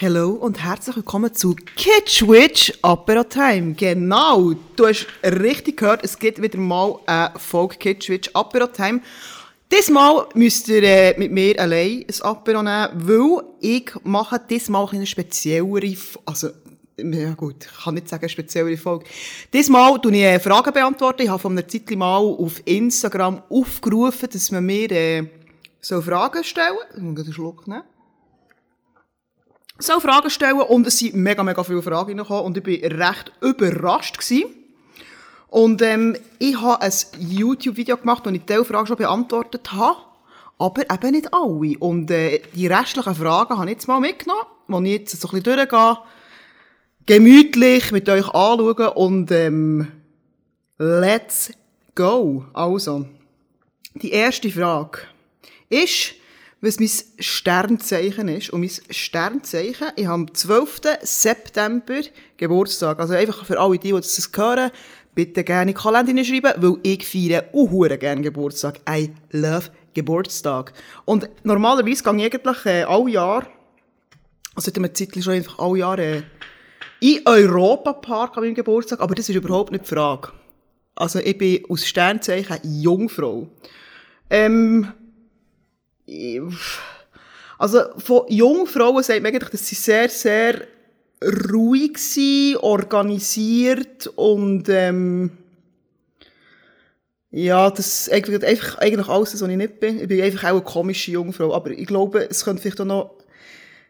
Hallo und herzlich willkommen zu Kitschwitch Apero Time. Genau, du hast richtig gehört, es gibt wieder mal eine Folge Kitschwitch Apero Time. Diesmal müsst ihr äh, mit mir allein ein Apero nehmen, weil ich mache diesmal eine speziellere, also ja gut, ich kann nicht sagen eine speziellere Folge. Diesmal tue ich äh, Fragen beantworten. Ich habe von einer Zeit mal auf Instagram aufgerufen, dass man mir äh, so Fragen stellen soll. Ich muss einen Schluck nehmen so Fragen stellen und es sind mega, mega viele Fragen gekommen und ich war recht überrascht gewesen. Und ähm, ich habe ein YouTube-Video gemacht, wo ich diese Fragen schon beantwortet habe, aber eben nicht alle. Und äh, die restlichen Fragen habe ich jetzt mal mitgenommen, die ich jetzt so ein bisschen durchgehe, gemütlich mit euch anschauen und ähm, let's go. Also, die erste Frage ist, was mein Sternzeichen ist. Und mein Sternzeichen, ich habe am 12. September Geburtstag. Also einfach für alle die, die das hören, bitte gerne in die Kalender schreiben, weil ich feiere auch gerne Geburtstag. I love Geburtstag. Und normalerweise gehe ich eigentlich äh, alle Jahre, also seit einem Zeit schon einfach alle Jahre äh, in Europa-Park an meinem Geburtstag, aber das ist überhaupt nicht die Frage. Also ich bin aus Sternzeichen Jungfrau. Ähm, also von Jungfrauen sagt man eigentlich, dass sie sehr, sehr ruhig sind, organisiert und ähm, ja, das ist einfach, eigentlich alles, was ich nicht bin. Ich bin einfach auch eine komische Jungfrau, aber ich glaube, es könnte vielleicht auch noch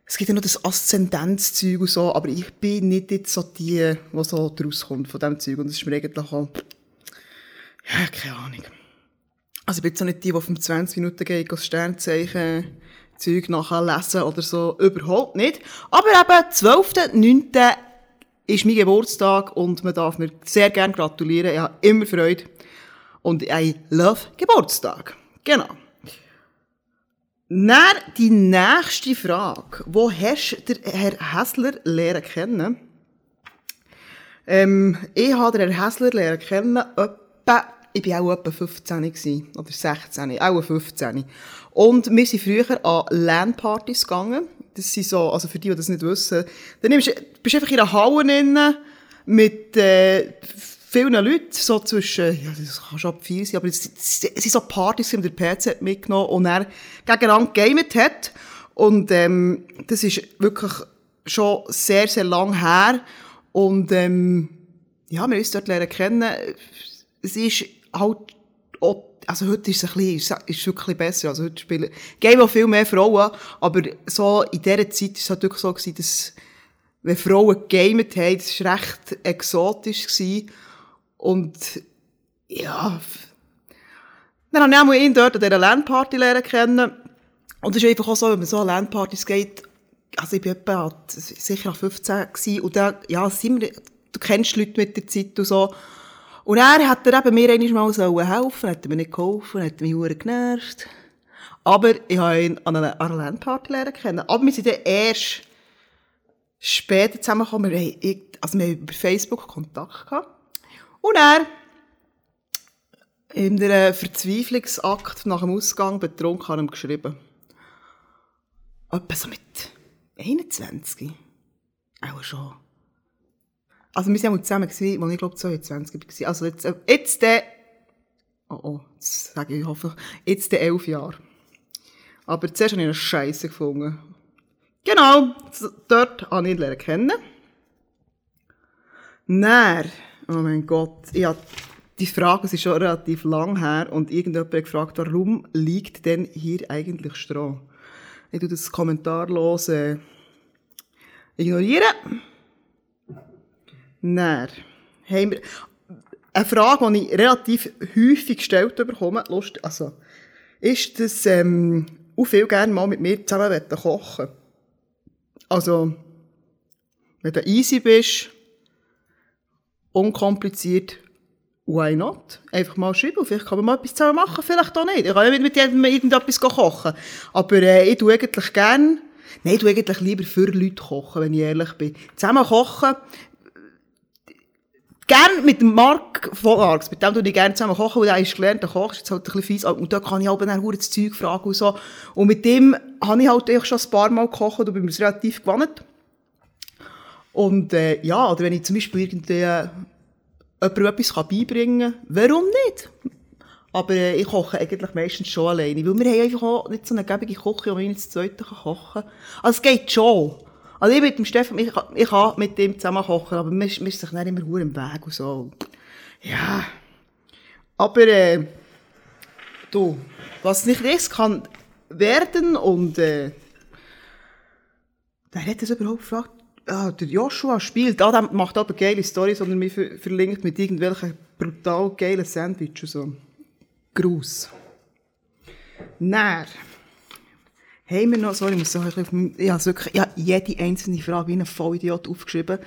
es gibt ja noch das Aszendenzzeug und so, aber ich bin nicht jetzt so die, die so draus kommt von diesem Zeug. Und das ist mir eigentlich auch, ja, keine Ahnung. Also ich bin jetzt auch nicht die, die 25 Minuten geht, das Sternzeichen Zeug nachher lesen oder so, überhaupt nicht. Aber eben, 12.9. ist mein Geburtstag und man darf mir sehr gerne gratulieren. Ich habe immer Freude. Und I love Geburtstag. Genau. Dann die nächste Frage. Wo hast den Herr Hässler lernen kennen? Ähm, ich habe den Herr Hässler lernen kennen, etwa ich war auch etwa 15 gewesen, oder 16, auch 15. Und wir sind früher an LAN-Partys gegangen. Das sind so, also für die, die das nicht wissen, dann du bist einfach in einer Halle drin mit äh, vielen Leuten, so zwischen, ja, das kann schon ab vier sein, aber es, sind so Partys, die der PC mitgenommen und er gegeneinander gegamet hat. Und ähm, das ist wirklich schon sehr, sehr lang her. Und ähm, ja, wir uns dort lernen kennen. Es ist halt auch, also heute ist es ein bisschen, ist wirklich besser, also heute spielen, geben auch viel mehr Frauen, aber so in dieser Zeit ist es halt wirklich so gewesen, dass, wenn Frauen gegamet haben, das war recht exotisch gewesen. und, ja, dann habe ich ihn dort an dieser Landparty lernen kennen, und es ist einfach auch so, wenn man so an Landpartys geht, also ich bin etwa sicher 15 gewesen, und da, ja, sind wir, du kennst Leute mit der Zeit und so, und er hat er eben mir einmal mal helfen hat mir nicht geholfen, hat mich sehr genervt. Aber ich habe ihn an einer Arland-Party lernen kennen. Aber wir sind dann erst später zusammengekommen. Wir haben, also wir haben über Facebook Kontakt gehabt. Und er, in der Verzweiflungsakt nach dem Ausgang betrunken, hat ihm geschrieben. Etwa so mit 21. Auch schon. Also wir ja zusammen als ich glaube 22 war. Also jetzt, äh, jetzt der, oh oh, jetzt sage ich, ich hoffe, jetzt der elf Jahre. Aber zuerst habe ich eine Scheiße gefunden. Genau, dort habe ich ihn kennen. Dann, oh mein Gott, ich habe die Frage, es ist schon relativ lang her und irgendjemand hat gefragt, warum liegt denn hier eigentlich Stroh? Ich tue das kommentarlos äh, ignorieren. Dann haben wir eine Frage, die ich relativ häufig gestellt bekomme. Lust, also, ist, dass ähm, auch viel gerne mal mit mir zusammen kochen Also, wenn du easy bist, unkompliziert, why not? Einfach mal schreiben, vielleicht kann man mal etwas zusammen machen, vielleicht auch nicht. Ich kann ja mit jedem irgendetwas kochen. Aber äh, ich tue eigentlich gerne, nein, ich tue eigentlich lieber für Leute kochen, wenn ich ehrlich bin. Zusammen kochen, Gern mit dem Mark von Arx, mit dem du ich gerne zusammen kochen, weil er ist gelernt, der Koch ist jetzt halt ein bisschen fies, und da kann ich halt dann das Zeug fragen und so. Und mit dem habe ich halt schon ein paar Mal gekocht und bin mir relativ gewandt. Und äh, ja, oder wenn ich zum Beispiel irgendwie äh, etwas beibringen kann, warum nicht? Aber äh, ich koche eigentlich meistens schon alleine, weil wir haben einfach auch nicht so eine gebige Küche, wo man nicht das Zweite kochen kann. Also es geht schon. Also ich mit dem Stefan, ich, ich kann mit ihm zusammen kochen, aber mir ist sich nicht immer gut im Weg und so. Ja. Aber äh, du, was nicht ist, kann werden und äh, wer hat das überhaupt gefragt? Ah, der Joshua spielt. Ah, der macht aber geile Storys, sondern mich ver verlinkt mit irgendwelchen brutal geilen Sandwiches und so. Gruß. Nähr. Haben wir noch, sorry, ich muss so ein bisschen, ich habe wirklich, ja, jede einzelne Frage wie ein Vollidiot aufgeschrieben.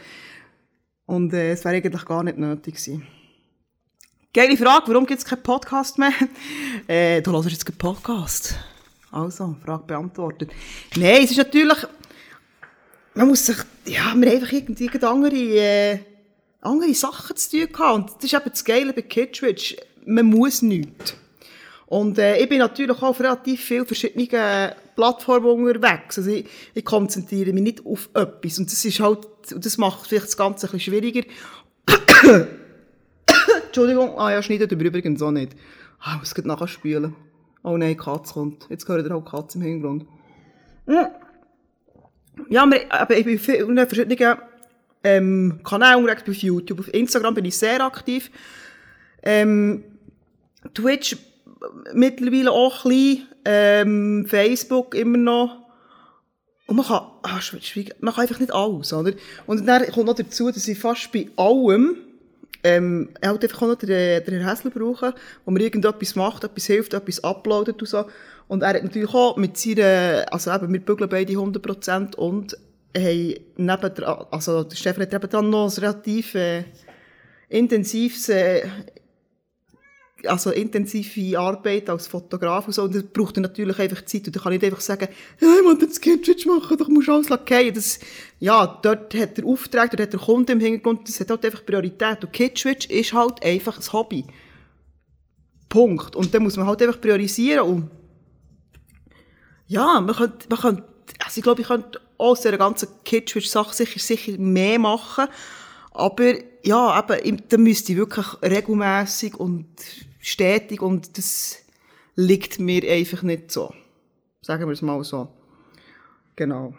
Und äh, es wäre eigentlich gar nicht nötig gewesen. Geile Frage, warum gibt es keinen Podcast mehr? Äh, du hörst jetzt keinen Podcast. Also, Frage beantwortet. Nein, es ist natürlich, man muss sich, ja, wir haben einfach irgendwie andere, äh, andere Sachen zu tun gehabt. Und das ist eben das Geile bei Kidswitch. Man muss nichts. Und äh, ich bin natürlich auch auf relativ vielen verschiedenen Plattformen unterwegs. Also ich, ich konzentriere mich nicht auf etwas. Und das ist halt, das macht vielleicht das Ganze bisschen schwieriger. Entschuldigung, ah ja, schneidet über übrigens auch nicht. Ah, muss gleich nachher spülen. Oh nein, Katze kommt. Jetzt hören ihr auch Katze im Hintergrund. Ja, aber ich bin in verschiedenen ähm, Kanälen unterwegs, auf YouTube. Auf Instagram bin ich sehr aktiv. Ähm, Twitch mittlerweile auch ein bisschen. Ähm, Facebook immer noch. Und man kann, ah, man kann einfach nicht alles, oder? Und dann kommt noch dazu, dass ich fast bei allem, ähm, halt einfach auch noch den, den Herr Häsler brauchen, wo man irgendetwas macht, etwas hilft, etwas uploadet und so. Und er hat natürlich auch mit seiner, also eben, wir bügeln beide 100% und haben neben, also der Stefan hat eben dann noch ein relativ äh, intensives, äh, also intensive Arbeit als Fotograf und so, und das braucht natürlich einfach Zeit, und dann kann ich nicht einfach sagen, ich will das Kitschwitsch machen, doch musst du alles lassen. Das, ja, dort hat der Auftrag, dort hat der Kunde im Hintergrund, das hat halt einfach Priorität, und Kitschwitsch ist halt einfach ein Hobby. Punkt. Und dann muss man halt einfach priorisieren, und ja, man könnte, man könnte, also ich glaube, ich könnte aus dieser ganzen Kitschwitsch-Sache sicher, sicher mehr machen, aber ja, eben, da müsste ich wirklich regelmäßig und stetig und das liegt mir einfach nicht so. Sagen wir es mal so. Genau.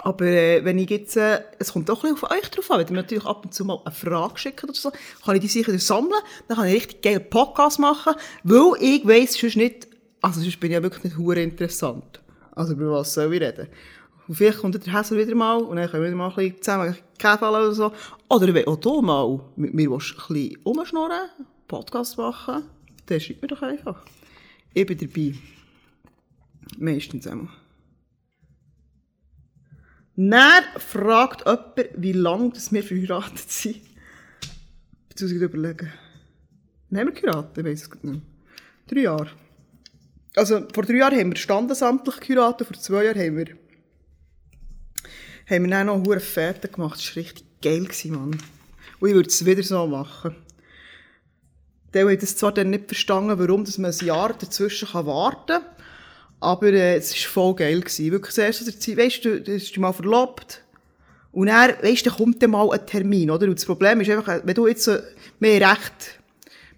Aber äh, wenn ich jetzt, äh, es kommt doch ein bisschen auf euch drauf an, wenn ihr mir natürlich ab und zu mal eine Frage schickt oder so, kann ich die sicher sammeln, dann kann ich richtig geilen Podcast machen, weil ich weiss sonst nicht, also sonst bin ich ja wirklich nicht hure interessant. Also über was soll ich reden? Und vielleicht kommt der Häsler wieder mal und dann können wir wieder mal ein bisschen zusammen Kaffee oder so. Oder wenn auch du mal mit mir ein bisschen rumschnurren Podcast machen, dann schreibt mir doch einfach. Ich bin dabei. Meistens einmal. Dann fragt jemand, wie lange wir verheiratet sind. Jetzt muss ich überlegen. Dann haben wir geheiratet? Ich weiss es nicht mehr. Drei Jahre. Also, vor drei Jahren haben wir standesamtlich geheiratet, vor zwei Jahren haben wir, haben wir dann noch eine Fete gemacht. Das war richtig geil, Mann. Und ich würde es wieder so machen. Die haben das zwar dann nicht verstanden, warum dass man ein Jahr dazwischen warten kann, aber äh, es war voll geil. Gewesen. Wirklich erste Zeit, weißt du, du hast dich mal verlobt. Und dann, weißt du, kommt dann mal ein Termin, oder? Und das Problem ist einfach, wenn du jetzt, mehr recht,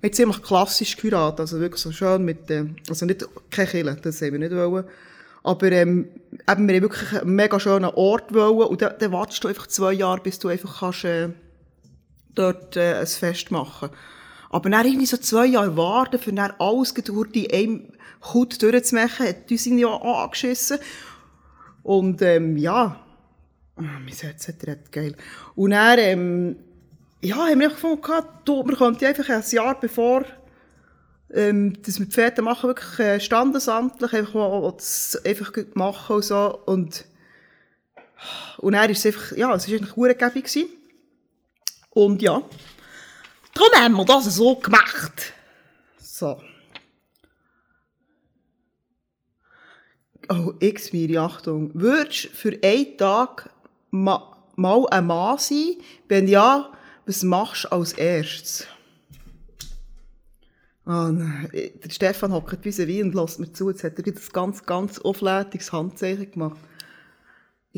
wir haben ziemlich klassisch geheiratet, also wirklich so schön mit, äh, also nicht, kein Kille, das haben wir nicht wollen. Aber, ähm, eben, wir haben wirklich einen mega schönen Ort wollen, und dann, dann wartest du einfach zwei Jahre, bis du einfach kannst, äh, dort, äh, ein Fest machen. Aber dann irgendwie so zwei Jahre warten, für dann alles durch die einem Haut durchzumachen, hat uns ja auch angeschissen. Und, ähm, ja. Oh, mein Herz hat geil. Und dann, ähm, ja, haben wir gefunden, du, wir könnten einfach ein Jahr bevor, ähm, das mit Pferden machen, wirklich äh, standesamtlich, einfach mal das einfach machen und so. Und, und dann ist einfach, ja, es war eigentlich Uhrgebung gewesen. Und ja, darum haben wir das so gemacht. So. Oh, X-Miri, Achtung. Würdest du für einen Tag ma mal ein Mann sein? Wenn ja, was machst du als erstes? Oh, der Stefan hockt wie und lässt mir zu. Jetzt hat er das ganz, ganz auflädiges Handzeichen gemacht.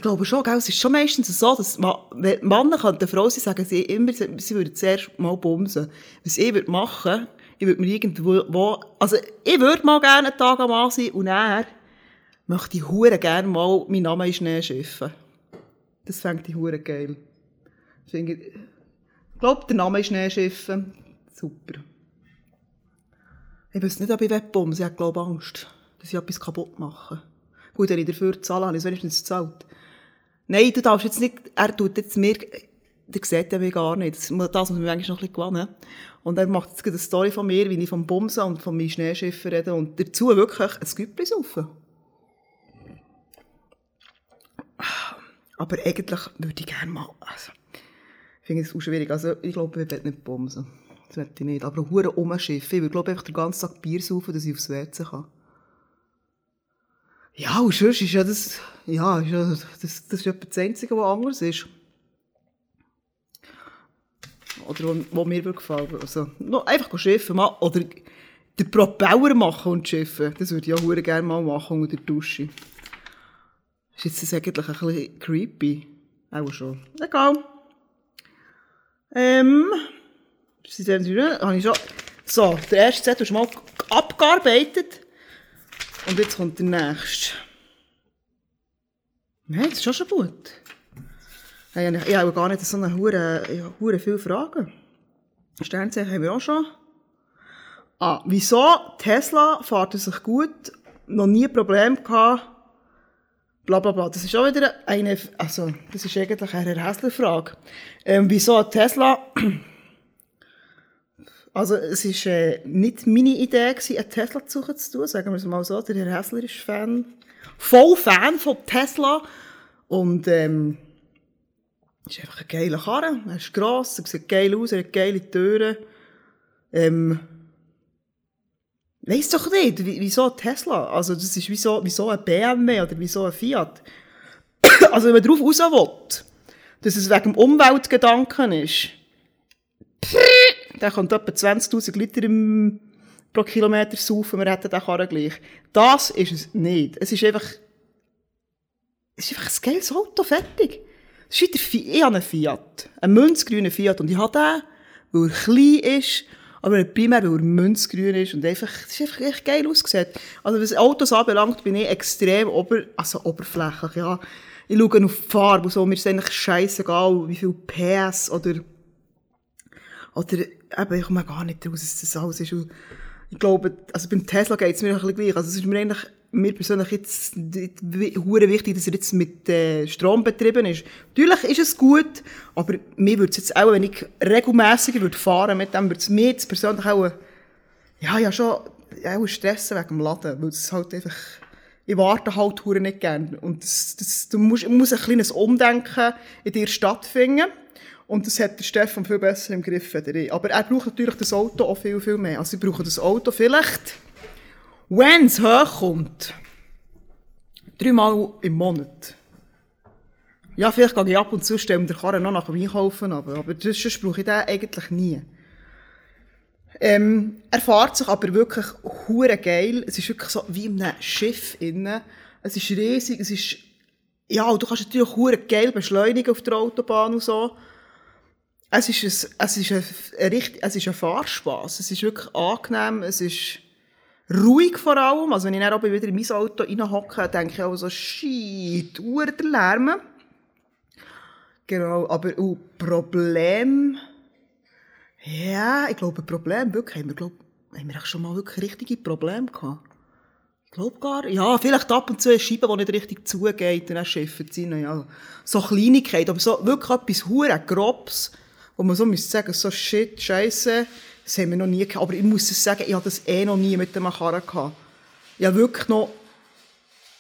Ich glaube schon, gell, es ist schon meistens so, dass Männer könnten Frau sein, sagen sie immer, sie würden zuerst mal bumsen. Was ich würde machen, ich würde mir irgendwo, wo, also ich würde mal gerne einen Tag am Mann sein und er möchte ich hure gerne mal meinen Namen in Schnee schiffen. Das fände ich hure geil. Ich, ich glaube, der Name ist Schnee schiffen. Super. Ich weiß nicht, ob ich wegbumsen Ich glaube Angst, dass ich etwas kaputt mache. Gut, wenn ich dafür zahle, habe ich es wenigstens gezahlt. Nein, du darfst jetzt nicht, er tut jetzt mir, der sieht ja mich gar nicht. Das, das muss man eigentlich noch ein bisschen gewinnen. Und er macht jetzt eine Story von mir, wie ich vom Bumsen und von meinen Schneeschiffen rede und dazu wirklich ein Güppli saufen. Aber eigentlich würde ich gerne mal, also, ich finde es auch schwierig. Also, ich glaube, ich werde nicht bumsen. Das werde ich nicht. Aber hure umschiffen. Ich würde, glaube einfach den ganzen Tag Bier saufen, dass ich aufs WC kann. Ja, und sonst ist ja das, ja, ist ja, das, das ist ja das Einzige, was anders ist. Oder wo mir gefällt. Also, noch einfach schiffen mal, oder den Propeller machen und schiffen. Das würde ich auch gerne mal machen unter der Dusche. Ist jetzt das eigentlich ein bisschen creepy? Auch schon. Egal. Ähm, habe ich schon, so, der erste Set hast du mal abgearbeitet. Und jetzt kommt der nächste. Nein, das ist schon schon gut. Ich habe gar nicht so eine hure, hure viele Fragen. Sternzeichen haben wir auch schon. Ah, wieso Tesla fährt es sich gut, noch nie ein Problem gehabt, bla bla bla. Das ist auch wieder eine, also, das ist eigentlich eine Hässler-Frage. Ähm, wieso Tesla, also, es ist äh, nicht meine Idee gewesen, einen Tesla zu suchen zu tun, sagen wir es mal so. Der Herr Hässler ist Fan, voll Fan von Tesla. Und, ähm, ist einfach ein geiler Karren. Er ist gross, er sieht geil aus, er hat geile Türen. Ähm, Weiss doch nicht, wieso Tesla? Also, das ist wieso, wieso ein BMW oder wieso ein Fiat? also, wenn man darauf raus will, dass es wegen dem Umweltgedanken ist, der kommt etwa 20.000 Liter im, pro Kilometer saufen, wir hätten den Karren gleich. Das ist es nicht. Es ist einfach, es ist einfach ein geiles Auto, fertig. Das ist der Fiat, ich habe einen Fiat, einen münzgrünen Fiat, und ich habe den, weil er klein ist, aber primär, weil er münzgrün ist und einfach, das ist einfach echt geil ausgesehen. Also was Autos anbelangt, bin ich extrem ober, also oberflächlich, ja. Ich schaue auf die Farbe so, mir ist eigentlich scheißegal, wie viel PS oder, oder, eben, ich komme gar nicht raus, dass das alles ist. Und ich glaube, also beim Tesla geht es mir ein bisschen gleich. Also es ist mir eigentlich mir persönlich jetzt hure wichtig, dass er jetzt mit äh, Strom betrieben ist. Natürlich ist es gut, aber mir würde es jetzt auch, wenn ich regelmäßiger würde fahren mit dem, würde es mir jetzt persönlich auch, ja, ja schon, auch stressen wegen dem Laden, weil es halt einfach, ich warte halt hure nicht gern. Und das, das, du musst, muss ein kleines Umdenken in dir stattfinden. Und das hat der Stefan viel besser im Griff als ich. Aber er braucht natürlich das Auto auch viel, viel mehr. Also ich brauche das Auto vielleicht wenn es hochkommt, dreimal im Monat. Ja, vielleicht gehe ich ab und zu stellen der Karren noch nach dem Einkaufen, aber, aber sonst brauche ich den eigentlich nie. Ähm, er fährt sich aber wirklich hure geil. Es ist wirklich so wie in einem Schiff innen. Es ist riesig, es ist, ja, du kannst natürlich hure geil beschleunigen auf der Autobahn und so. Es ist ein, es ist ein, ein, es ist ein Fahrspass. Es ist wirklich angenehm, es ist, ruhig vor allem. Also wenn ich dann wieder in mein Auto reinhocke, denke ich auch so, shit, Uhr der Lärm. Genau, aber uh, Problem, ja, ich glaube, Problem, wirklich, haben wir, glaub, haben wir schon mal wirklich richtige Probleme gehabt? Ich glaube gar Ja, vielleicht ab und zu eine Scheibe, die nicht richtig zugeht, und dann schiffen sie ja. So Kleinigkeit, aber so wirklich etwas hure Grobs, wo man so müsste sagen, so shit, Scheiße, das haben wir noch nie gehabt. Aber ich muss sagen, ich habe das eh noch nie mit dem Karren gehabt. Ich habe wirklich noch...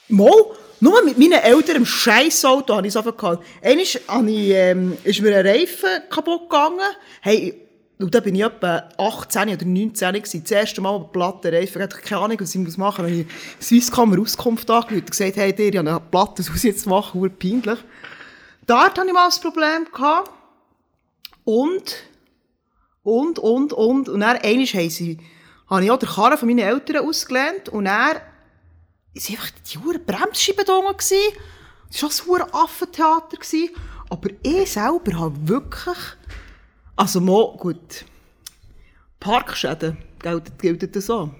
Mal, nur mit meinen Eltern im Scheißauto habe ich es einfach gehabt. Einmal ich, ähm, ist mir ein Reifen kaputt gegangen. Hey, und da bin ich etwa 18 oder 19 gewesen. Das erste Mal einen platten Reifen. Ich hatte keine Ahnung, was ich machen muss. Wenn ich Swisscom Auskunft angerufen und gesagt, hey, dir, ich habe einen Platten, was muss ich jetzt machen? Peinlich. Dort hatte ich mal ein Problem gehabt. Und und, und, und. Und dann, einmal haben sie, habe ich auch den Karren von meinen Eltern ausgelernt. Und dann, sind einfach die Uhren Bremsscheiben da gewesen. Es war schon ein Affentheater, gewesen, aber ich selber habe wirklich, also mal, gut, Parkschäden gelten, gelten das so.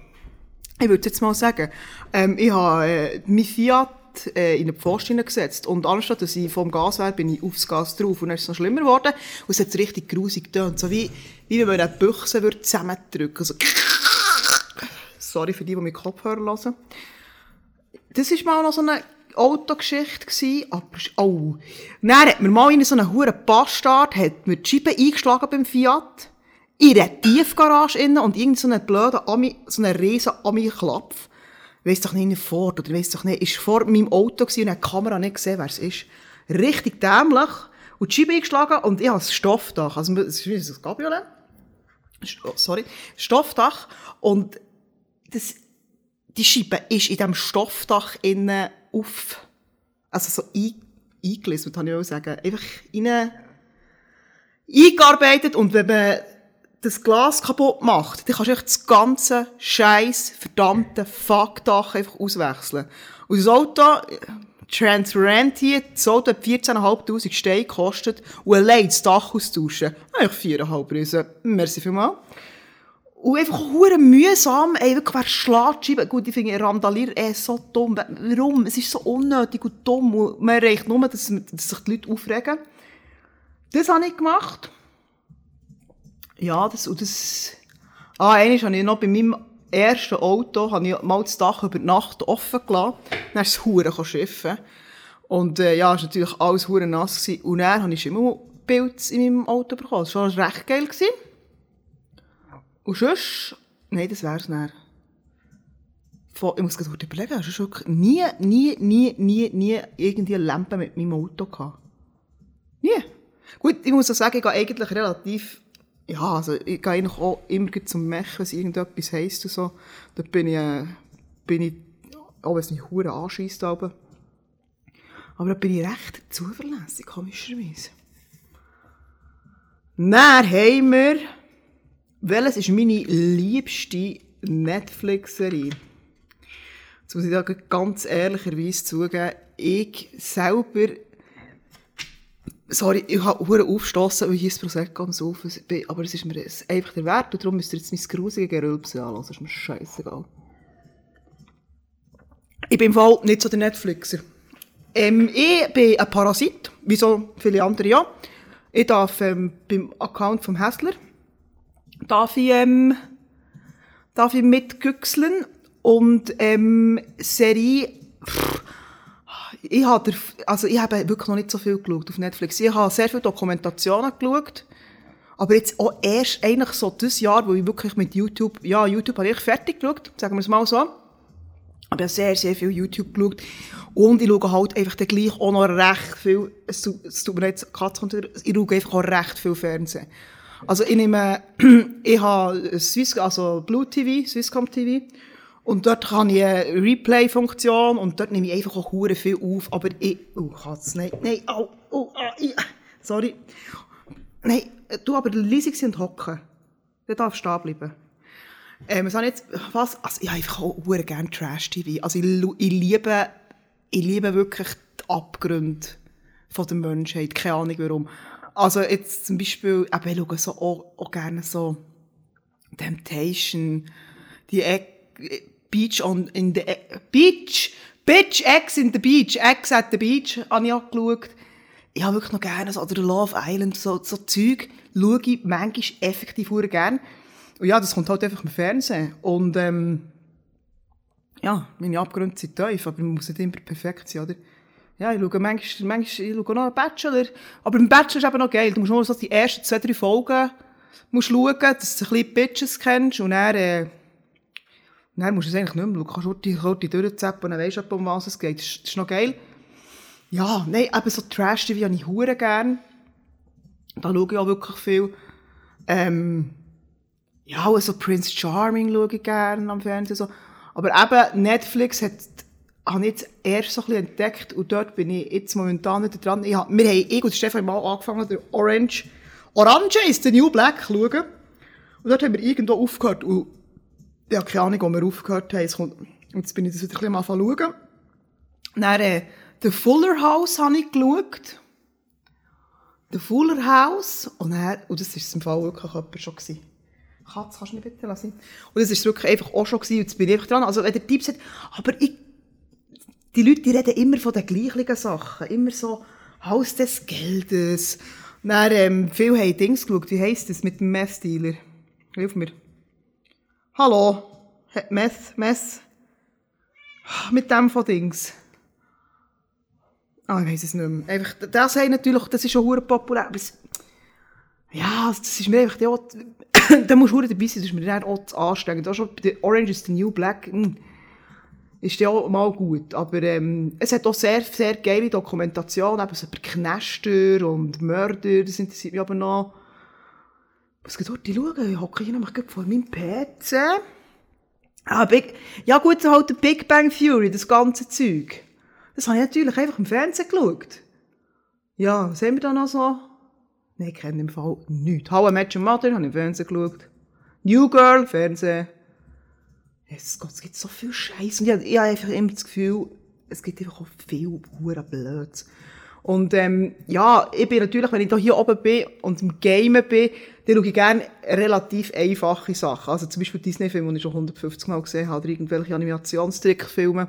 Ich würde jetzt mal sagen, ähm, ich habe äh, mein Fiat äh, in eine Pfosten gesetzt und anstatt dass ich vom Gas wäre, bin ich aufs Gas drauf. Und dann ist es noch schlimmer geworden. Und es hat richtig grusig getönt, so wie, wie wenn man eine Büchse würde zusammendrücken so Sorry für die, die mit Kopfhörer hören. Das war mal noch so eine Autogeschichte gewesen, aber, oh. Dann hat mir mal in so einen huren Bastard, hat mir die Scheibe eingeschlagen beim Fiat. In einer Tiefgarage innen. Und irgend so einen blöden Ami, so einen riesen Ami-Klapf. Weiss doch nicht, Ford oder weiss doch nicht, ist vor meinem Auto gewesen und hat die Kamera nicht gesehen, wer es ist. Richtig dämlich. Und die Scheibe eingeschlagen und ich habe das Stoffdach. Also, es ist ein Cabriolet. Oh, sorry. Stoffdach. Und das, die Scheibe ist in diesem Stoffdach innen auf, also so ein, eingelistet, kann ich auch sagen. Einfach rein, eingearbeitet und wenn man das Glas kaputt macht, dann kannst du echt das ganze scheiß verdammte Fuckdach einfach auswechseln. Und das Auto, transparent hier, das Auto hat 14.500 Steine gekostet und allein das Dach austauschen, eigentlich 4,5 Riesen. Merci vielmals. Und einfach hure mühsam, ey, wirklich, wer schlägt Gut, ich finde Randalier eh so dumm. Warum? Es ist so unnötig und dumm. Und man erreicht nur, dass, dass sich die Leute aufregen. Das habe ich gemacht. Ja, das, und das, ah, eines habe ich noch bei meinem ersten Auto, habe ich mal das Dach über Nacht offen gelassen. Dann ist es hure schiffen. Und, äh, ja, es war natürlich alles hure nass gewesen. Und dann habe ich immer Pilz in meinem Auto bekommen. Das war schon recht geil gewesen. Und sonst, nein, das wär's dann. Ich muss gerade überlegen, hast du schon nie, nie, nie, nie, nie irgendwie Lampe mit meinem Auto gehabt? Nie. Gut, ich muss auch sagen, ich gehe eigentlich relativ ja, also ich gehe auch immer zum Mech, wenn es irgendetwas heisst und so. Da bin ich, äh, bin ich, auch wenn es mich hure anschießt, aber, aber da bin ich recht zuverlässig, komischerweise. Dann haben wir, welches ist meine liebste Netflix-Serie? Jetzt muss ich da ganz ehrlicherweise zugeben, ich selber Sorry, ich habe hure aufstossen, weil ich das Prosecco am Saufen bin, aber es ist mir einfach der Wert und darum müsst ihr jetzt mein grusige Gerülpse anhören, das ist mir scheißegal. Ich bin im Fall nicht so der Netflixer. Ähm, ich bin ein Parasit, wie so viele andere ja. Ich darf ähm, beim Account vom Hässler darf ich, ähm, darf ich mitgüchseln und ähm, Serie pff, ich habe, also ich habe wirklich noch nicht so viel geschaut auf Netflix. Ich habe sehr viele Dokumentationen geschaut. Aber jetzt auch erst eigentlich so das Jahr, wo ich wirklich mit YouTube, ja, YouTube habe ich fertig geschaut, sagen wir es mal so. Aber ich habe sehr, sehr viel YouTube geschaut. Und ich schaue halt einfach dann gleich auch noch recht viel, es tut mir jetzt Katze ich schaue einfach auch recht viel Fernsehen. Also ich nehme, ich habe Swiss, also Blue TV, Swisscom TV. Und dort habe ich eine Replay-Funktion und dort nehme ich einfach auch hure viel auf. Aber ich, oh, Katz, nein, nein, au, oh, ah, ich, sorry. Nein, du aber leise und hocken. Der darf stehen bleiben. Ähm, was habe jetzt, was? Also, ich habe einfach auch hure gerne Trash-TV. Also, ich, ich liebe, ich liebe wirklich die Abgründe von der Menschheit. Keine Ahnung warum. Also, jetzt zum Beispiel, ich schaue so auch, auch gerne so Temptation, die Ecke, Beach on in the Beach, Bitch, X in the Beach, X at the Beach, habe ich angeschaut. Ich habe wirklich noch gerne, so, oder Love Island, so, so Zeug, schaue ich manchmal effektiv sehr gerne. Und ja, das kommt halt einfach im Fernsehen. Und, ähm, ja, meine Abgründe sind tief, aber man muss nicht immer perfekt sein, oder? Ja, ich schaue manchmal, manchmal ich schaue noch einen Bachelor. Aber im Bachelor ist eben noch geil. Du musst nur so die ersten zwei, drei Folgen musst schauen, dass du ein bisschen Bitches kennst und dann, äh, Nein, musst du es eigentlich nicht mehr. Du kannst die, die durchzappen dann weisst du, um was es geht. Das ist, das ist noch geil. Ja, nein, eben so Trash-TV habe ich hure gern. Da schaue ich auch wirklich viel. Ähm, ja, auch so Prince Charming schaue ich gerne am Fernsehen. So. Aber eben, Netflix hat, habe ich jetzt erst so ein bisschen entdeckt und dort bin ich jetzt momentan nicht dran. Ich hab, wir haben, ich und Stefan mal angefangen, der Orange, Orange ist der New Black schauen. Und dort haben wir irgendwo aufgehört und habe keine Ahnung, wo wir aufgehört haben. Kommt, jetzt bin ich das wieder ein bisschen mal schauen. Dann, äh, The Fuller House habe ich geschaut. The Fuller House. Und, dann, und das war im Fall wirklich jemand schon. Gewesen. Katz, kannst du mich bitte lassen? Und das war wirklich einfach auch schon gewesen. Und jetzt bin ich einfach dran. Also, wenn der Typ sagt, aber ich, die Leute, die reden immer von den gleichen Sachen. Immer so, Haus des Geldes. Dann, ähm, viele haben Dings geschaut. Wie heisst das mit dem Messdealer? Hilf mir. Hallo? Mess, Mess? Mit dem von Dings. Ah, ich weiss es nicht mehr. Einfach, das haben natürlich, das ist schon populär. Aber es, ja, das ist mir einfach, ja, da musst du dabei sein, das ist mir dann auch anstrengend. Auch schon bei Orange is the New Black, mh, hm, ist ja auch mal gut. Aber ähm, es hat auch sehr, sehr geile Dokumentation, eben so über Knester und Mörder, das interessiert mich aber noch. Was geht dort schauen? Ich hocke hier nämlich vor meinem PC. Ah, Big, ja gut, halt der Big Bang Theory, das ganze Zeug. Das habe ich natürlich einfach im Fernsehen geschaut. Ja, haben wir da noch so? Nein, ich kenne im Fall nichts. How I Met Mother, habe ich im Fernsehen geschaut. New Girl, Fernsehen. Es, es gibt so viel Scheiß. Und ich, ich habe einfach immer das Gefühl, es gibt einfach auch viel hure Blöds. Und ähm, ja, ich bin natürlich, wenn ich hier oben bin und im Gamen bin, dann schaue ich gerne relativ einfache Sachen. Also zum Beispiel Disney-Filme, die ich schon 150 Mal gesehen habe, oder irgendwelche Animationstrickfilme.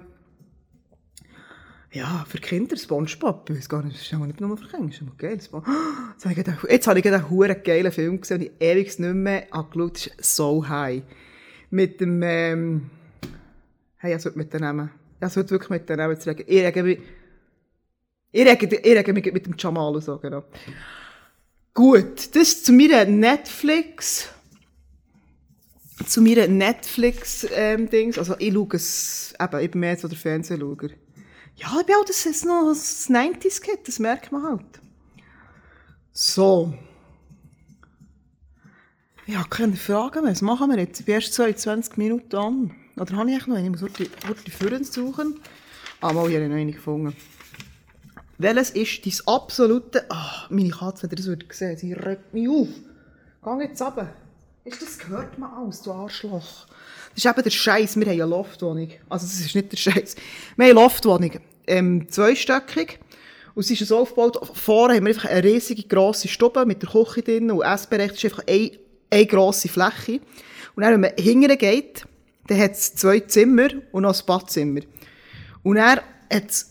Ja, für Kinder Spongebob. Ich weiß gar nicht, das ist auch nicht nur für Kinder. Das ist immer geil. Jetzt habe ich gerade einen huren geilen Film gesehen, den ich ewig nicht mehr angeschaut habe. Ist So High. Mit dem, ähm, hey, ich sollte mit dem Namen. Ich sollte wirklich mit dem Namen. Ich ich rege, ich mich mit dem Jamal so, genau. Gut, das zu meiner Netflix, zu meiner Netflix, ähm. Also, ich schaue es, eben, ich bin mehr so der Fernsehschauer. Ja, ich bin auch das ist noch das 90s-Kid, das merkt man halt. So. Ja, keine Frage mehr. Was machen wir jetzt? Ich bin erst 22 Minuten an. Oder habe ich noch eine? Ich muss die, die Führen suchen. Ah, mal, ich habe noch eine gefunden. Welches ist dein absolute... Ah, meine Katze, wenn ihr das würde sehen, sie regt mich auf. Geh jetzt runter. Ist das gehört man alles, du Arschloch? Das ist eben der Scheiß. Wir haben eine Loftwohnung. Also, das ist nicht der Scheiß. Wir haben eine Loftwohnung. Ähm, zweistöckig. Und sie ist so aufgebaut, vorne haben wir einfach eine riesige, grosse Stube mit der Küche drin und Essbereich. Ist einfach eine, eine grosse Fläche. Und dann, wenn man hinterher geht, dann hat es zwei Zimmer und noch ein Badzimmer. Und dann hat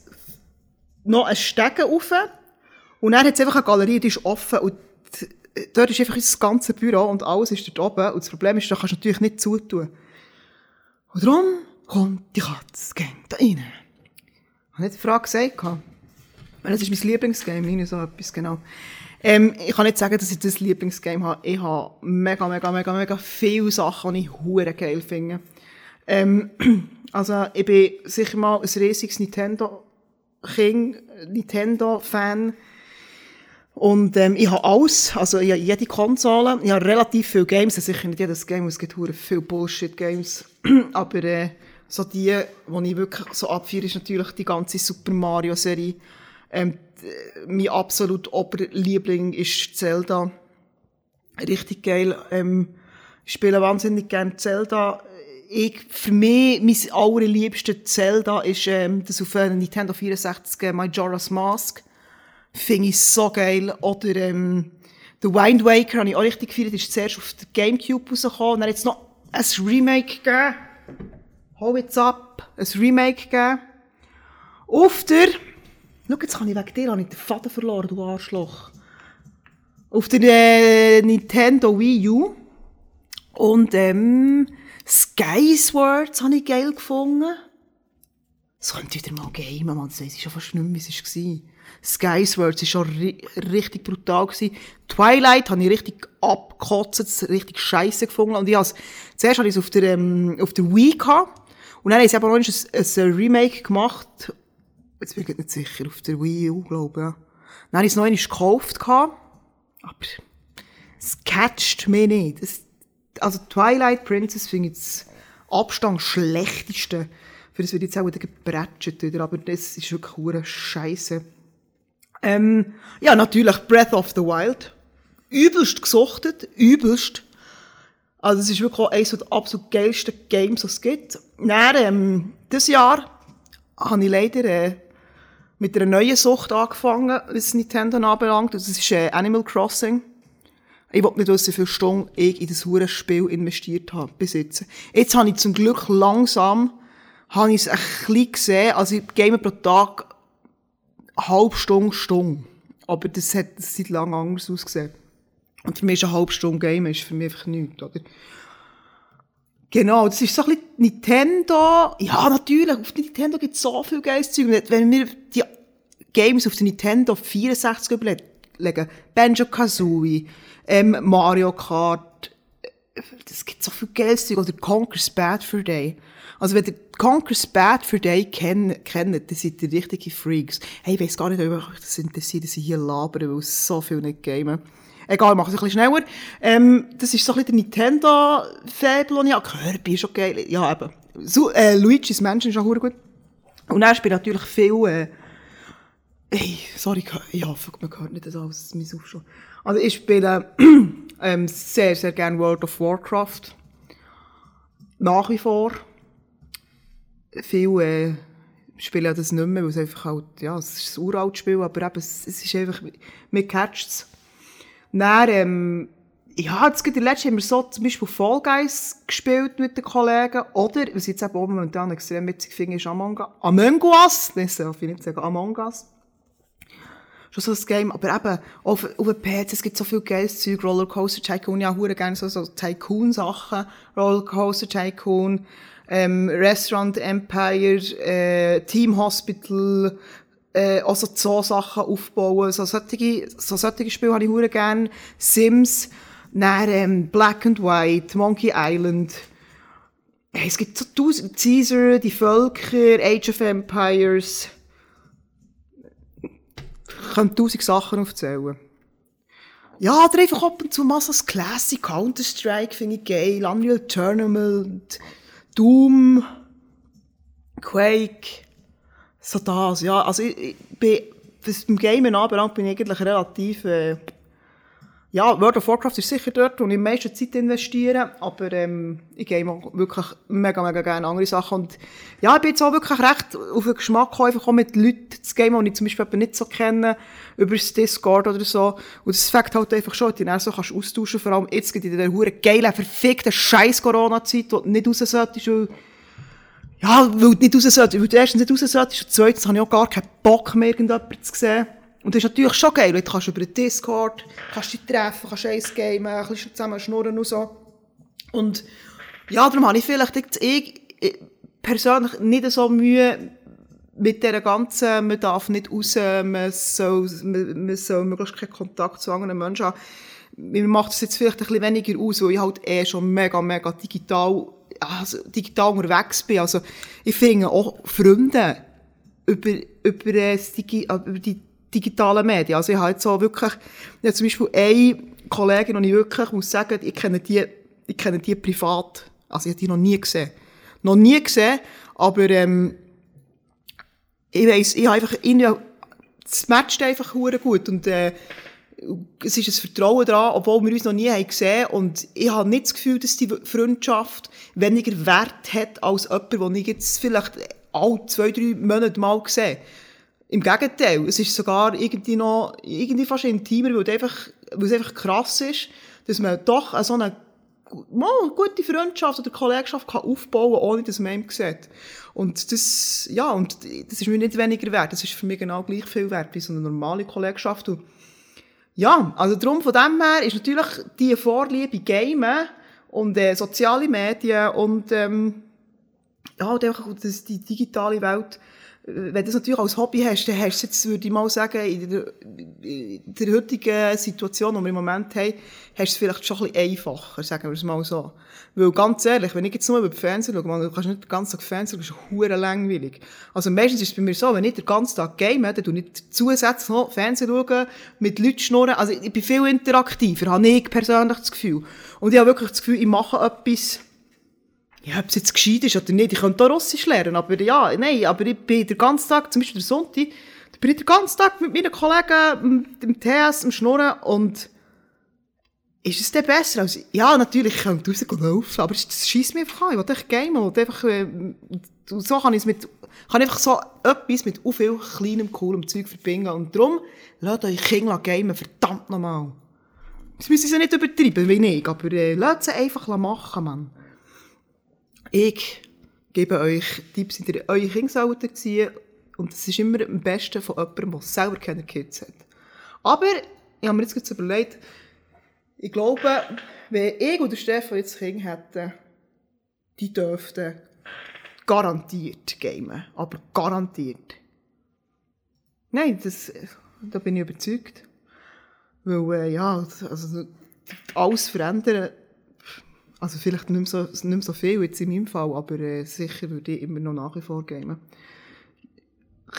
noch einen Stegen rauf. Und dann hat einfach eine Galerie, die ist offen. Und dort ist einfach das ganze Büro und alles ist dort oben. Und das Problem ist, da kannst du natürlich nicht zutun. Und darum kommt die Katze, geht da rein. Habe ich die Frage gesagt? Das ist mein Lieblingsgame, nicht so etwas, genau. Ähm, ich kann nicht sagen, dass ich das Lieblingsgame habe. Ich habe mega, mega, mega, mega viele Sachen, die ich hure geil finde. Ähm, also, ich bin sicher mal ein riesiges Nintendo-King, Nintendo-Fan. Und ähm, ich habe alles, also ich habe jede Konsole, ich habe relativ viele Games, also sicher nicht jedes Game, es gibt viele Bullshit-Games, aber äh, so die, die ich wirklich so abfeiere, ist natürlich die ganze Super Mario-Serie. Ähm, mein absolut Oberliebling ist Zelda. Richtig geil. Ähm, ich spiele wahnsinnig gerne Zelda. Ich, für mich, mein allerliebstes Zelda ist ähm, das auf Nintendo 64 Majora's Mask. Finde ich so geil. Oder ähm, The Wind Waker habe ich auch richtig gefeiert. Ist zuerst auf der Gamecube rausgekommen. Dann hat es noch ein Remake gegeben. Hau jetzt ab. Ein Remake gegeben. Auf der... Schau, jetzt kann ich wegen dir nicht den Faden verloren, du Arschloch. Auf der äh, Nintendo Wii U. Und ähm, Skyswords habe ich geil gefunden. Es könnte wieder mal gamen, man. Das weiß ich schon fast nicht mehr, wie es war. Skyswords war schon ri richtig brutal. Gewesen. Twilight habe ich richtig abgekotzt, richtig scheiße gefunden. Und ich has, zuerst habe ich es auf der, ähm, auf der Wii gehabt. Und dann haben sie aber noch ein, ein Remake gemacht. Jetzt bin ich nicht sicher, auf der Wii U, glaube ich. Ja. Dann habe ich es noch einmal gekauft. Gehabt. Aber es catcht mich nicht. Es, also Twilight Princess finde ich das Abstand schlechteste. Für das wird jetzt auch wieder gebrätscht wieder, aber das ist wirklich hure Scheiße. Ähm, ja, natürlich Breath of the Wild. Übelst gesuchtet, übelst. Also es ist wirklich auch eines der absolut geilsten Games, die es gibt. Dann, ähm, dieses Jahr habe ich leider äh, mit einer neuen Sucht angefangen, was Nintendo anbelangt. Das ist äh, Animal Crossing. Ich wollte nicht wissen, wie viele Stunden ich in das hure Spiel investiert habe, bis jetzt. Habe ich zum Glück langsam, habe ich es ein bisschen gesehen, also ich game pro Tag eine halbe Stunde, Stunde. Aber das hat seit langem anders ausgesehen. Und für mich ist eine halbe Stunde Game ist für mich einfach nichts, oder? Genau, das ist so ein bisschen Nintendo. Ja, natürlich, auf Nintendo gibt es so viel geiles. Wenn wir die Games auf der Nintendo 64 überlegen, Banjo-Kazooie, ähm, Mario Kart, das gibt so viel geiles Zeug. Oder Conker's Bad for Day. Also wenn ihr Conker's Bad for Day kennt, kennt dann seid ihr richtige Freaks. Hey, ich weiss gar nicht, ob euch das interessiert, dass ich hier labere, weil so viel nicht gamen. Egal, mach es ein bisschen schneller. Ähm, das ist so ein bisschen der Nintendo-Fabel, den ich habe. Kirby ist okay. Ja, eben. So, äh, Luigi's Mansion ist auch gut. Und er spielt natürlich viel, äh, Hey, sorry, ja, fuck, man hört nicht das alles, mein Aufschlag. Also ich spiele ähm, sehr, sehr gerne World of Warcraft. Nach wie vor. Viele äh, spielen das nicht mehr, weil es einfach halt, ja, es ist ein uraltes Spiel, aber eben, es, es ist einfach, mir catcht es. Dann, ähm, ja, jetzt gerade letzten haben wir so zum Beispiel Fall Guys gespielt mit den Kollegen. Oder, was ich jetzt eben momentan extrem witzig finde, ist Among Us. Among Us? Das darf ich nicht sagen, Among Us. Schon so ein Game, aber eben, auf, auf dem PC, es gibt so viel geiles Zeug, Rollercoaster Tycoon, ja, hure gerne so, so Tycoon-Sachen, Rollercoaster Tycoon, ähm, Restaurant Empire, äh, Team Hospital, äh, auch so Zoo-Sachen aufbauen. So solche, so solche Spiele habe ich hure gerne. Sims, dann, ähm, Black and White, Monkey Island. Es gibt so tausend, Caesar, die Völker, Age of Empires. Könnte tausend Sachen aufzählen. Ja, oder einfach ab und zu mal so Classic Counter-Strike finde ich geil, Unreal Tournament, Doom, Quake. So das, ja. Also ich, ich bin, was beim Gamen anbelangt, bin ich eigentlich relativ, äh, ja, World of Warcraft ist sicher dort, wo ich am meisten Zeit investiere, aber ähm, ich game auch wirklich mega, mega gerne andere Sachen und ja, ich bin jetzt auch wirklich recht auf den Geschmack einfach auch mit Leuten zu gamen, die ich zum Beispiel nicht so kenne, über das Discord oder so und das fängt halt einfach schon, die dann so kannst austauschen, vor allem jetzt in dieser hure geilen, verfickten scheiß Corona-Zeit, wo du nicht raus solltest, weil ja, weil du nicht raus solltest, weil du erstens nicht raus solltest und zweitens habe ich auch gar keinen Bock mehr, irgendjemanden zu sehen. Und das ist natürlich schon geil, du kannst über den Discord, kannst dich treffen, kannst eins gamen, ein bisschen zusammen schnurren und so. Und ja, darum habe ich vielleicht jetzt ich, ich persönlich nicht so Mühe mit dieser ganzen, man darf nicht raus, man soll, man, soll möglichst keinen Kontakt zu anderen Menschen haben. Mir macht es jetzt vielleicht ein bisschen weniger aus, weil ich halt eh schon mega, mega digital also, digital unterwegs bin. Also, ich finde auch Freunde über, über, das Digi über die digitalen Medien. Also, ich habe jetzt so wirklich, ich habe zum Beispiel eine Kollegin, und ich wirklich muss sagen, ich kenne die, ich kenne die privat. Also, ich habe die noch nie gesehen. Noch nie gesehen, aber, ähm, ich weiss, ich habe einfach, es matcht einfach gut und, äh, es ist ein Vertrauen daran, obwohl wir uns noch nie haben gesehen Und ich habe nicht das Gefühl, dass die Freundschaft weniger Wert hat als jemand, den ich jetzt vielleicht alle zwei, drei Monate mal sehe. Im Gegenteil, es ist sogar irgendwie noch, irgendwie fast intimer, weil es einfach, weil es einfach krass ist, dass man doch so eine mal, gute Freundschaft oder Kollegschaft kann aufbauen kann, ohne dass man ihn sieht. Und das, ja, und das ist mir nicht weniger wert. Das ist für mich genau gleich viel wert wie so eine normale Kollegschaft. Und ja, also darum von dem her ist natürlich die Vorliebe Gamen und äh, soziale Medien und ähm, ja, und einfach die digitale Welt wenn du das natürlich als Hobby hast, dann hast du jetzt, würde ich mal sagen, in der, in der heutigen Situation, die wir im Moment haben, hast du es vielleicht schon ein bisschen einfacher, sagen wir es mal so. Weil ganz ehrlich, wenn ich jetzt nur über den Fernseher schaue, man, du kannst nicht den ganzen Tag Fernsehen schauen, das ist hure langweilig. Also meistens ist es bei mir so, wenn ich den ganzen Tag game, dann tue ich zusätzlich noch Fernsehen schauen, mit Leuten schnurren, also ich bin viel interaktiver, habe ich persönlich das Gefühl. Und ich habe wirklich das Gefühl, ich mache etwas, ja, ob es jetzt gescheit ist oder nicht, ich könnte auch Russisch lernen, aber ja, nein, aber ich bin den ganzen Tag, zum Beispiel der Sonntag, da bin ich den ganzen Tag mit meinen Kollegen, dem TS, am Schnurren und ist es denn besser? Also, ja, natürlich, ich könnte rausgehen laufen, aber das schießt mir einfach an, ich will echt gamen, und einfach, äh, so kann ich es mit kann einfach so etwas mit so viel kleinem, coolem Zeug verbinden. Und darum, lasst euch Kinder gamen, verdammt nochmal. Das müssen sie nicht übertreiben, wie ich, aber äh, lasst sie einfach machen, Mann. Ich gebe euch Tipps, die ihr eure Kinder erziehen Und das ist immer am besten von jemandem, der selber keine Kids hat. Aber, ich habe mir jetzt überlegt, ich glaube, wenn ich oder Stefan jetzt Kinder hätten, die dürften garantiert gamen. Aber garantiert. Nein, das, da bin ich überzeugt. Weil, äh, ja, also, alles verändern, also vielleicht nicht mehr so, nicht mehr so viel jetzt in meinem Fall, aber äh, sicher würde ich immer noch nach wie vor gamen.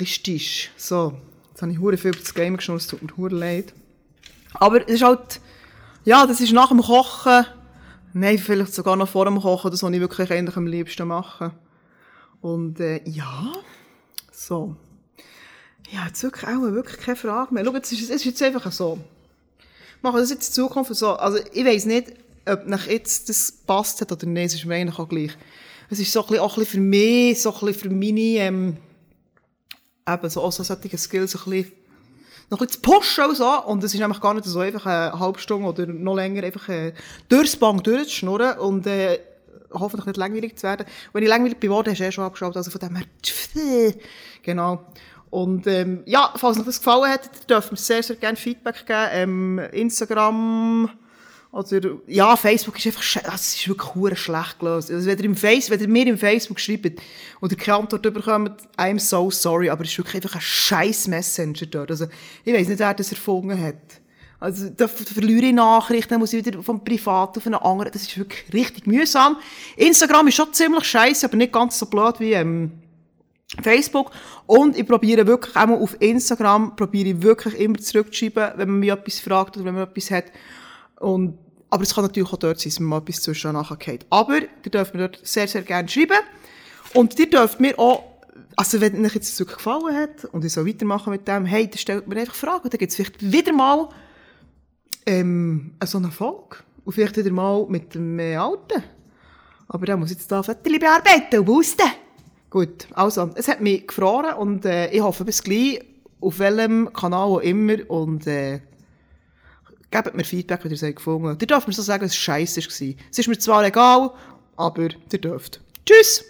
Richtig. So, jetzt habe ich hure viel über das Game geschaut, es tut mir hure leid. Aber es ist halt, ja, das ist nach dem Kochen, nein, vielleicht sogar noch vor dem Kochen, das, was ich wirklich eigentlich am liebsten mache. Und äh, ja, so. Ja, jetzt wirklich auch wirklich keine Frage mehr. Schau, es ist, es ist jetzt einfach so. Machen das jetzt in Zukunft so. Also ich weiss nicht, ob nach jetzt das passt hat oder nicht, ist mir eigentlich auch gleich. Es ist so ein bisschen, auch für mich, so ein bisschen für meine, ähm, eben so, auch so solche Skills ein bisschen noch ein bisschen zu pushen und so. Und es ist nämlich gar nicht so einfach eine halbe Stunde oder noch länger einfach äh, durchs Bank durchzuschnurren und äh, hoffentlich nicht langweilig zu werden. Wenn ich langweilig geworden hast du eh schon abgeschaut. Also von dem her, genau. Und ähm, ja, falls euch das gefallen hat, dürft ihr sehr, sehr gerne Feedback geben. Ähm, Instagram oder, ja, Facebook ist einfach, das ist wirklich schlecht gelöst. Also, wenn ihr im Face, wenn ihr mir im Facebook schreibt und ihr keine Antwort bekommt, I'm so sorry, aber es ist wirklich einfach ein scheiß Messenger dort. Also, ich weiss nicht, wer das erfunden hat. Also, da verliere ich Nachrichten, dann muss ich wieder vom Privat auf einen anderen. Das ist wirklich richtig mühsam. Instagram ist schon ziemlich scheiße, aber nicht ganz so blöd wie, ähm, Facebook. Und ich probiere wirklich, auch mal auf Instagram, probiere ich wirklich immer zurückzuschreiben, wenn man mich etwas fragt oder wenn man etwas hat. Und, aber es kann natürlich auch dort sein, dass man mal etwas zwischen nachgeht. Aber ihr dürft mir dort sehr, sehr gerne schreiben. Und ihr dürft mir auch, also wenn euch jetzt das gefallen hat und ich so weitermachen mit dem, hey, dann stellt mir einfach Fragen. Dann gibt es vielleicht wieder mal ähm, so eine Folge. Und vielleicht wieder mal mit dem äh, Alten. Aber da muss ich jetzt da Fotos bearbeiten und wussten. Gut, also, es hat mich gefroren und äh, ich hoffe bis gleich, auf welchem Kanal auch immer und äh, gebt mir Feedback, wenn ihr es gefunden habt. Ihr dürft mir so sagen, dass es scheiße war. Es ist mir zwar egal, aber ihr dürft. Tschüss!